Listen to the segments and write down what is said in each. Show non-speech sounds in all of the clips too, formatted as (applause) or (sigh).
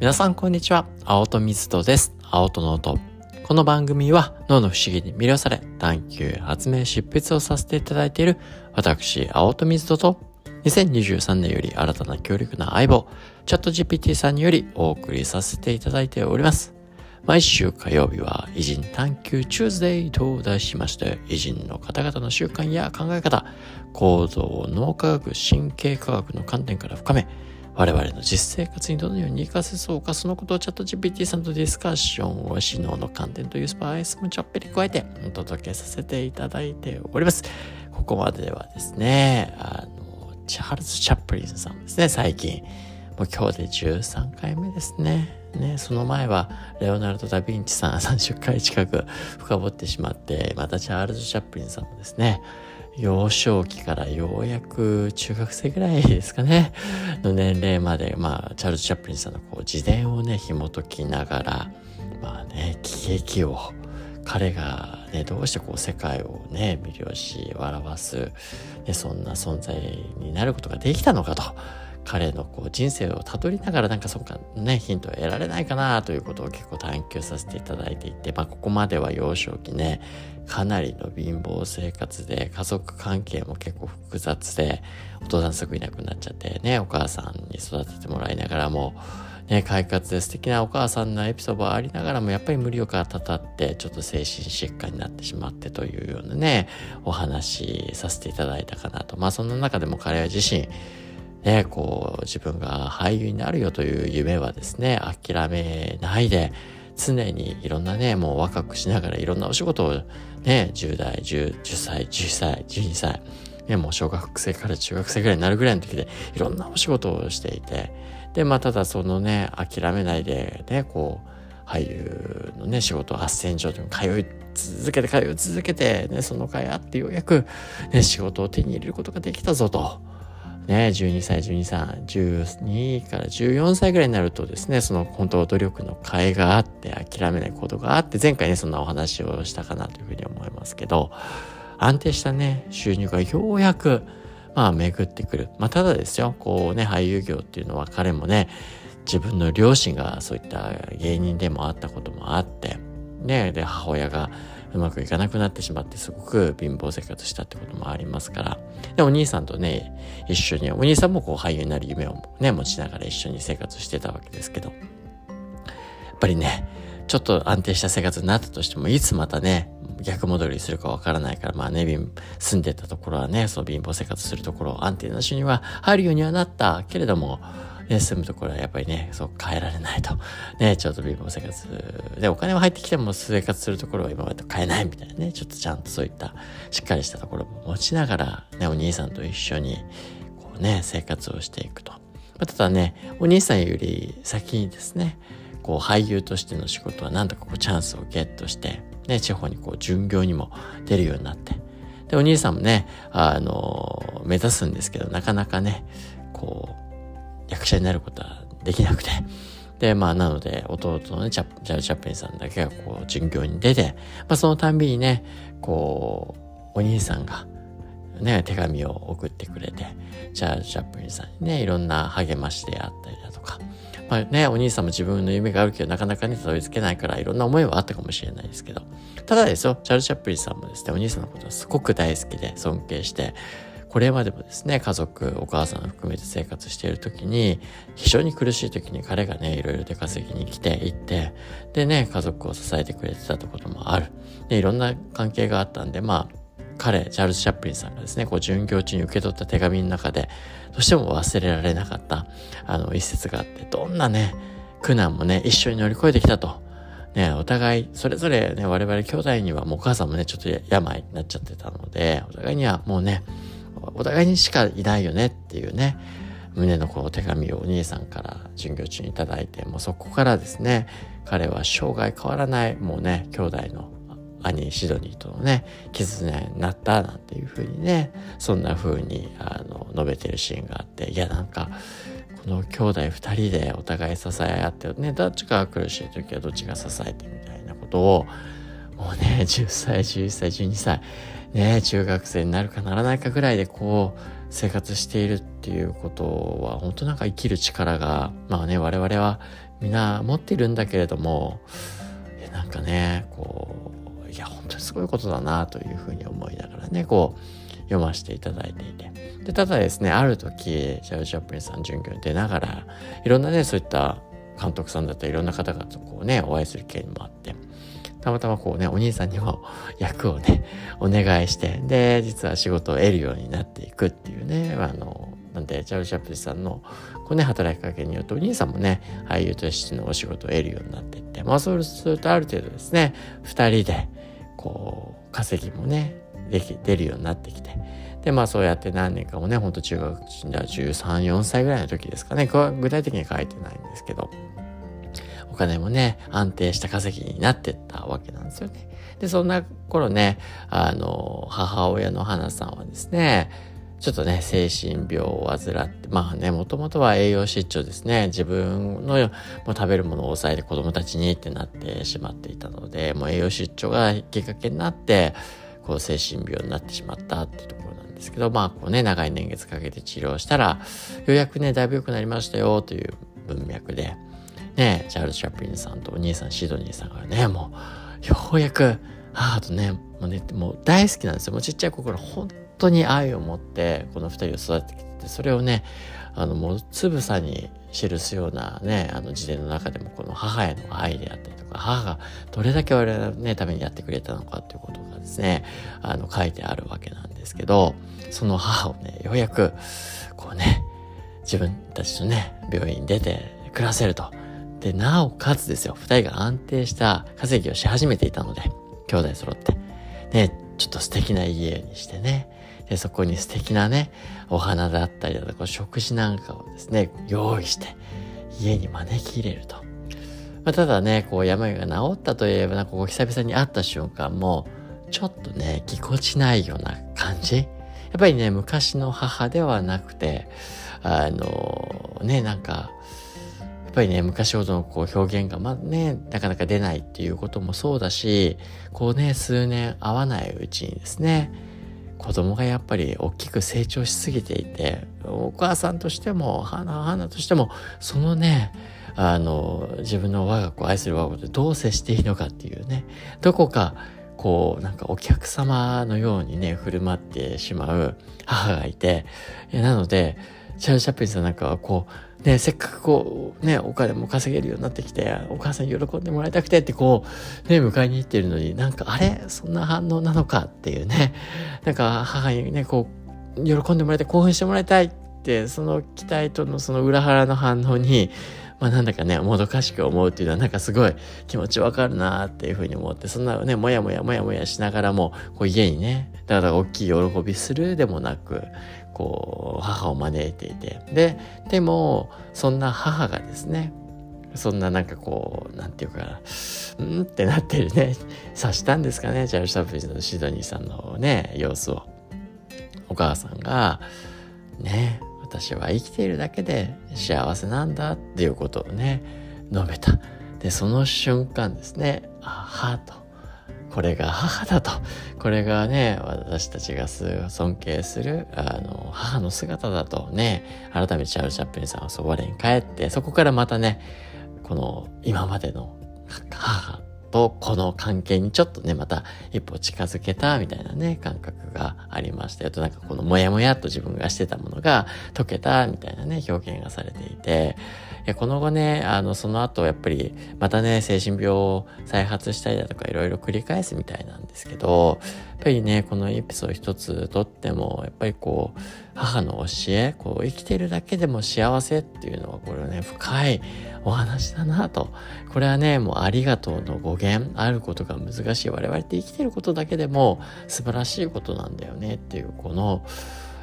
皆さんこんにちは。青戸水戸です。青戸の音。この番組は脳の不思議に魅了され探求、発明、執筆をさせていただいている私、青戸水戸と2023年より新たな強力な相棒、チャット GPT さんによりお送りさせていただいております。毎週火曜日は偉人探求チューズデイと題しまして、偉人の方々の習慣や考え方、行動を脳科学、神経科学の観点から深め、我々の実生活にどのように活かせそうか、そのことをチャット GPT さんとディスカッションを指導の観点というスパイスもちょっぴり加えてお届けさせていただいております。ここまではですね、あの、チャールズ・チャップリンさんですね、最近。もう今日で13回目ですね。ね、その前はレオナルド・ダ・ヴィンチさん30回近く深掘ってしまって、またチャールズ・チャップリンさんもですね、幼少期からようやく中学生ぐらいですかね、の年齢まで、まあ、チャールズ・チャップリンさんのこう自伝をね、紐解きながら、まあね、喜劇を、彼がね、どうしてこう世界をね、魅了し、笑わす、ね、そんな存在になることができたのかと。彼のこう人生をたどりながらなんかそっかねヒントを得られないかなということを結構探求させていただいていて、まあ、ここまでは幼少期ねかなりの貧乏生活で家族関係も結構複雑でお父さんすぐいなくなっちゃってねお母さんに育ててもらいながらもね、快活で素敵なお母さんのエピソードはありながらも、やっぱり無理をかたたって、ちょっと精神疾患になってしまってというようなね、お話させていただいたかなと。まあそんな中でも彼は自身、ね、こう自分が俳優になるよという夢はですね、諦めないで、常にいろんなね、もう若くしながらいろんなお仕事をね、10代、10, 10歳、10歳、12歳、ね、もう小学生から中学生ぐらいになるぐらいの時でいろんなお仕事をしていて、で、まあただそのね、諦めないでね、こう、俳優のね、仕事を斡旋所に通い続けて通い続けて、ね、その甲斐あってようやく、ね、仕事を手に入れることができたぞと。ね、12歳、12歳、12から14歳ぐらいになるとですね、その本当努力の甲斐があって諦めないことがあって、前回ね、そんなお話をしたかなというふうに思いますけど、安定したね、収入がようやく、まあ巡ってくる。まあただですよ、こうね、俳優業っていうのは彼もね、自分の両親がそういった芸人でもあったこともあって、ね、で、母親がうまくいかなくなってしまってすごく貧乏生活したってこともありますから。で、お兄さんとね、一緒に、お兄さんもこう俳優になる夢をね、持ちながら一緒に生活してたわけですけど、やっぱりね、ちょっと安定した生活になったとしても、いつまたね、逆戻りするかわからないから、まあね、住んでたところはね、その貧乏生活するところ、安定な収入は入るようにはなったけれども、ね、住むところはやっぱりね、そう変えられないと。ね、ちょっと貧乏生活で、お金は入ってきても生活するところは今までと変えないみたいなね、ちょっとちゃんとそういったしっかりしたところも持ちながら、ね、お兄さんと一緒に、こうね、生活をしていくと。まただね、お兄さんより先にですね、こう俳優としての仕事はなんとかこうチャンスをゲットして、ね、地方にこう巡業にも出るようになって、で、お兄さんもね、あの、目指すんですけど、なかなかね、こう、役者になることはできなくて。で、まあ、なので、弟のね、チャジャル・チャップリンさんだけがこう、巡業に出て、まあ、そのたんびにね、こう、お兄さんが、ね、手紙を送ってくれて、チャール・チャップリンさんにね、いろんな励ましであったりだとか、まあね、お兄さんも自分の夢があるけど、なかなかね、たどり着けないから、いろんな思いはあったかもしれないですけど、ただですよ、チャール・チャップリンさんもですね、お兄さんのことはすごく大好きで、尊敬して、これまでもですね、家族、お母さん含めて生活している時に、非常に苦しい時に彼がね、いろいろ出稼ぎに来ていって、でね、家族を支えてくれてたってこともある。で、いろんな関係があったんで、まあ、彼、チャールズ・チャップリンさんがですね、こう、巡業中に受け取った手紙の中で、どうしても忘れられなかった、あの、一節があって、どんなね、苦難もね、一緒に乗り越えてきたと。ね、お互い、それぞれね、我々兄弟には、もうお母さんもね、ちょっと病になっちゃってたので、お互いにはもうね、お互いにしかいないよねっていうね、胸のこう手紙をお兄さんから巡業中にいただいて、もうそこからですね、彼は生涯変わらない、もうね、兄弟の兄シドニーとのね、絆になったなんていうふうにね、そんな風にあの述べてるシーンがあって、いやなんか、この兄弟二人でお互い支え合ってね、どっちが苦しい時はどっちが支えてみたいなことを、もうね、(laughs) 10歳、11歳、12歳、ね、中学生になるかならないかぐらいでこう、生活しているっていうことは、本当なんか生きる力が、まあね、我々はみんな持ってるんだけれどもなんかねこういや本当にすごいことだなというふうに思いながらねこう読ませていただいていて。でただですねある時チャル・チャップリンさん準拠に出ながらいろんなねそういった監督さんだったりいろんな方々とこうねお会いする機会もあってたまたまこうねお兄さんにも (laughs) 役をねお願いしてで実は仕事を得るようになっていくっていうねあのなんでチャール・チャップリンさんのこうね働きかけによってお兄さんもね俳優としてのお仕事を得るようになっていってまあそうするとある程度ですね2人でこう稼ぎもねでき出るようになってきて。でまあそうやって何年かもねほんと中学生では134歳ぐらいの時ですかね。具体的には書いてないんですけど。お金もね安定した稼ぎになってったわけなんですよね。でそんな頃ねあの母親の花さんはですねちょっとね、精神病を患って、まあね、もともとは栄養失調ですね。自分のもう食べるものを抑えて子供たちにってなってしまっていたので、もう栄養失調がきっかけになって、こう精神病になってしまったっていうところなんですけど、まあこうね、長い年月かけて治療したら、ようやくね、だいぶ良くなりましたよという文脈で、ね、チャールズ・チャップリンさんとお兄さん、シドニーさんがね、もう、ようやく母とね、もうね、もう大好きなんですよ。もうちっちゃい頃本当に愛を持ってこの二人を育ててきてそれをねあのもうつぶさに記すようなねあの辞典の中でもこの母への愛であったりとか母がどれだけ我々の、ね、ためにやってくれたのかっていうことがですねあの書いてあるわけなんですけどその母をねようやくこうね自分たちとね病院に出て暮らせると。で、なおかつですよ、二人が安定した稼ぎをし始めていたので、兄弟揃って。ね、ちょっと素敵な家にしてね、でそこに素敵なね、お花だったりだとか、食事なんかをですね、用意して、家に招き入れると。まあ、ただね、こう病が治ったといえば、なんかこう久々に会った瞬間も、ちょっとね、ぎこちないような感じ。やっぱりね、昔の母ではなくて、あの、ね、なんか、やっぱりね、昔ほどのこう表現がまあね、なかなか出ないっていうこともそうだし、こうね、数年会わないうちにですね、子供がやっぱり大きく成長しすぎていてお母さんとしても花花としてもそのねあの自分の我が子愛する我が子でどう接していいのかっていうねどこかこうなんかお客様のようにね振る舞ってしまう母がいてなのでチャール・チャップリンさんなんかはこうね、せっかくこう、ね、お金も稼げるようになってきて、お母さん喜んでもらいたくてってこう、ね、迎えに行ってるのに、なんか、あれ？そんな反応なのかっていうね。(laughs) なんか、母にね、こう、喜んでもらいたい、興奮してもらいたいって、その期待とのその裏腹の反応に、まあなんだかね、もどかしく思うっていうのはなんかすごい気持ちわかるなっていうふうに思って、そんなね、もやもやもやもやしながらも、こう家にね、だから大きい喜びするでもなく、こう母を招いていて。ででもそんな母がですねそんななんかこうなんていうかうんってなってるね察したんですかねチャールズ・タプリのシドニーさんのね様子を。お母さんがね私は生きているだけで幸せなんだっていうことをね述べたでその瞬間ですねあはとこれが母だと。これがね、私たちが尊敬する、あの、母の姿だとね、改めてチャール・チャップリンさんはそこに帰って、そこからまたね、この今までの母とこの関係にちょっとね、また一歩近づけたみたいなね、感覚がありましたよと、なんかこのモヤモヤっと自分がしてたものが解けたみたいなね、表現がされていて、この後ねあのその後やっぱりまたね精神病を再発したりだとかいろいろ繰り返すみたいなんですけどっぱりねこのエピソード一つとってもやっぱりこう母の教えこう生きてるだけでも幸せっていうのはこれはね深いお話だなと。これはねもうありがとうの語源あることが難しい我々って生きてることだけでも素晴らしいことなんだよねっていうこの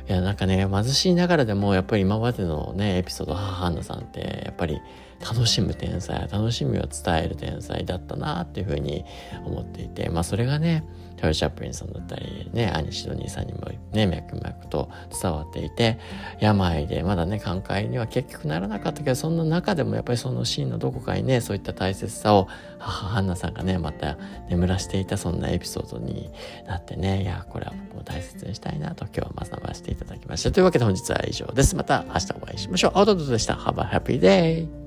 いやなんかね貧しいながらでもやっぱり今までのねエピソード母ハンナさんってやっぱり楽しむ天才楽しみを伝える天才だったなっていうふうに思っていてまあそれがねチャール・チャップリンさんだったりね兄シドニーさんにもね脈々と伝わっていて病でまだね寛解には結局ならなかったけどそんな中でもやっぱりそのシーンのどこかにねそういった大切さを母ハンナさんがねまた眠らしていたそんなエピソードになってねいやこれは僕も大切にしたいなと今日は学ばせていただきました。というわけで本日は以上です。また明日お会いしましょう。アウトドでした。Have a happy day!